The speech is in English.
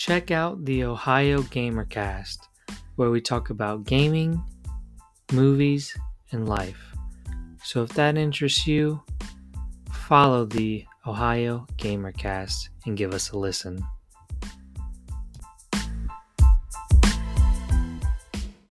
check out the Ohio Gamercast, where we talk about gaming, movies, and life. So if that interests you, follow the Ohio Gamercast and give us a listen.